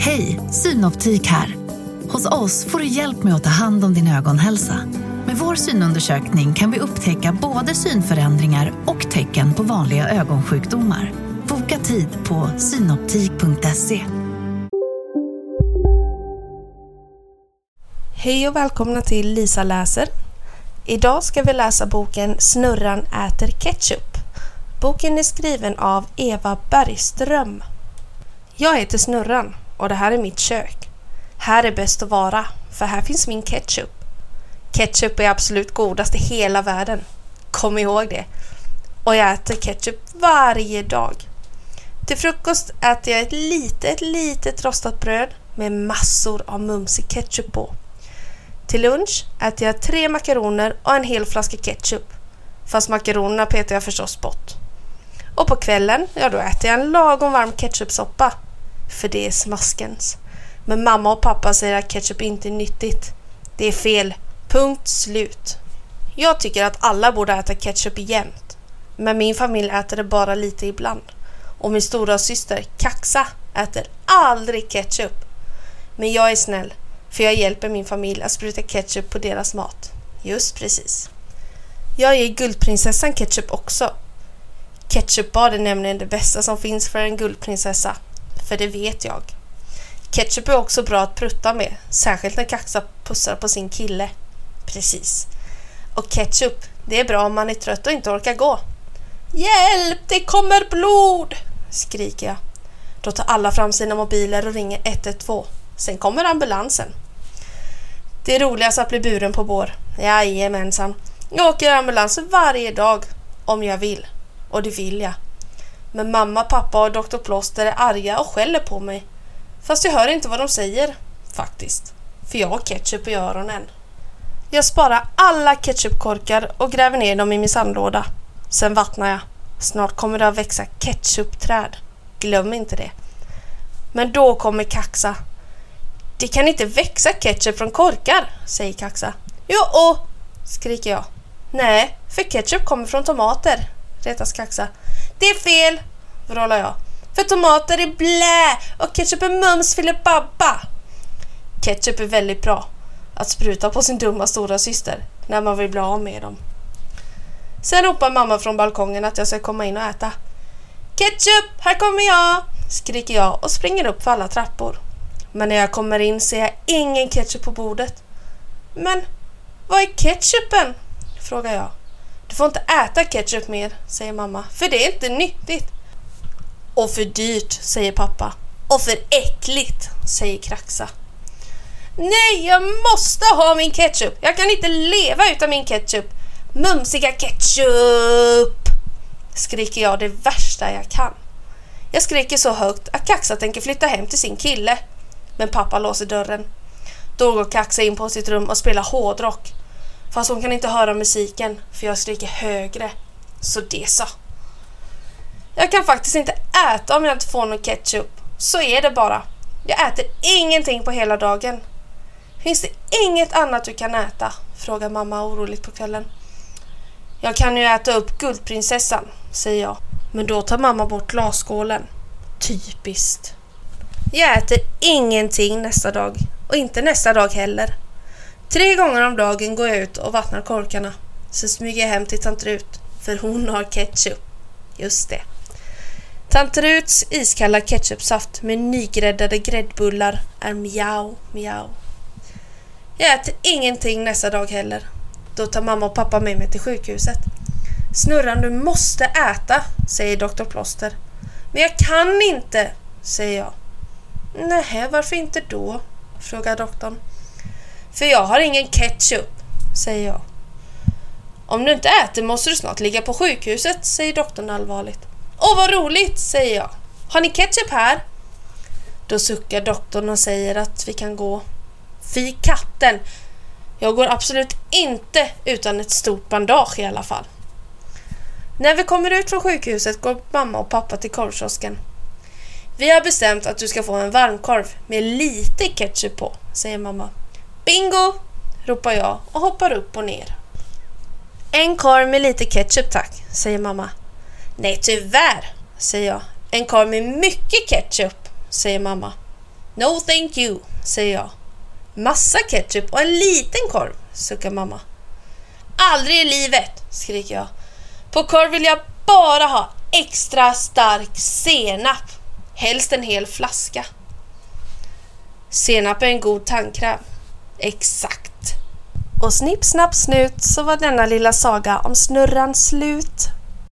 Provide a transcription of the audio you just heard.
Hej, Synoptik här. Hos oss får du hjälp med att ta hand om din ögonhälsa. Med vår synundersökning kan vi upptäcka både synförändringar och tecken på vanliga ögonsjukdomar. Boka tid på synoptik.se. Hej och välkomna till Lisa läser. Idag ska vi läsa boken Snurran äter ketchup. Boken är skriven av Eva Bergström. Jag heter Snurran och det här är mitt kök. Här är bäst att vara, för här finns min ketchup. Ketchup är absolut godast i hela världen. Kom ihåg det. Och jag äter ketchup varje dag. Till frukost äter jag ett litet, litet rostat bröd med massor av mumsig ketchup på. Till lunch äter jag tre makaroner och en hel flaska ketchup. Fast makaronerna petar jag förstås bort. Och på kvällen, ja då äter jag en lagom varm ketchupsoppa. För det är smaskens. Men mamma och pappa säger att ketchup inte är nyttigt. Det är fel. Punkt slut. Jag tycker att alla borde äta ketchup jämt. Men min familj äter det bara lite ibland. Och min stora syster Kaxa äter aldrig ketchup. Men jag är snäll, för jag hjälper min familj att spruta ketchup på deras mat. Just precis. Jag ger guldprinsessan ketchup också. Ketchupbad är nämligen det bästa som finns för en guldprinsessa. För det vet jag. Ketchup är också bra att prutta med, särskilt när Kaxa pussar på sin kille. Precis. Och ketchup, det är bra om man är trött och inte orkar gå. Hjälp, det kommer blod! skriker jag. Då tar alla fram sina mobiler och ringer 112. Sen kommer ambulansen. Det är roligast att bli buren på bår. Jajamensan. Jag åker ambulans varje dag om jag vill. Och det vill jag. Men mamma, pappa och doktor Plåster är arga och skäller på mig. Fast jag hör inte vad de säger, faktiskt. För jag har ketchup i öronen. Jag sparar alla ketchupkorkar och gräver ner dem i min sandlåda. Sen vattnar jag. Snart kommer det att växa ketchupträd. Glöm inte det. Men då kommer Kaxa. Det kan inte växa ketchup från korkar, säger Kaxa. Jo, skriker jag. Nej, för ketchup kommer från tomater, retas Kaxa. Det är fel, vrålar jag. För tomater är blä och ketchup är mums filibabba. Ketchup är väldigt bra att spruta på sin dumma stora syster när man vill bli av med dem. Sen ropar mamma från balkongen att jag ska komma in och äta. Ketchup, här kommer jag! skriker jag och springer upp för alla trappor. Men när jag kommer in ser jag ingen ketchup på bordet. Men var är ketchupen? frågar jag. Du får inte äta ketchup mer, säger mamma, för det är inte nyttigt. Och för dyrt, säger pappa. Och för äckligt, säger Kraxa. Nej, jag måste ha min ketchup! Jag kan inte leva utan min ketchup! Mumsiga ketchup! Skriker jag det värsta jag kan. Jag skriker så högt att Kaxa tänker flytta hem till sin kille. Men pappa låser dörren. Då går Kaxa in på sitt rum och spelar hårdrock. Fast hon kan inte höra musiken för jag skriker högre. Så det så. Jag kan faktiskt inte äta om jag inte får någon ketchup. Så är det bara. Jag äter ingenting på hela dagen. Finns det inget annat du kan äta? Frågar mamma oroligt på kvällen. Jag kan ju äta upp guldprinsessan, säger jag. Men då tar mamma bort glasskålen. Typiskt. Jag äter ingenting nästa dag. Och inte nästa dag heller. Tre gånger om dagen går jag ut och vattnar korkarna. Sen smyger jag hem till tant Rut, för hon har ketchup. Just det. Tant Ruts iskalla ketchupsaft med nygräddade gräddbullar är miau, miau. Jag äter ingenting nästa dag heller. Då tar mamma och pappa med mig till sjukhuset. Snurran, du måste äta, säger doktor Plåster. Men jag kan inte, säger jag. Nej, varför inte då? frågar doktorn. För jag har ingen ketchup, säger jag. Om du inte äter måste du snart ligga på sjukhuset, säger doktorn allvarligt. Åh, vad roligt, säger jag. Har ni ketchup här? Då suckar doktorn och säger att vi kan gå. Fy katten! Jag går absolut inte utan ett stort bandage i alla fall. När vi kommer ut från sjukhuset går mamma och pappa till korvkiosken. Vi har bestämt att du ska få en varmkorv med lite ketchup på, säger mamma. Bingo! ropar jag och hoppar upp och ner. En korv med lite ketchup tack, säger mamma. Nej tyvärr, säger jag. En korv med mycket ketchup, säger mamma. No thank you, säger jag. Massa ketchup och en liten korv, suckar mamma. Aldrig i livet, skriker jag. På korv vill jag bara ha extra stark senap. Helst en hel flaska. Senap är en god tandkräm. Exakt. Och snipp, snapp, snut så var denna lilla saga om snurran slut.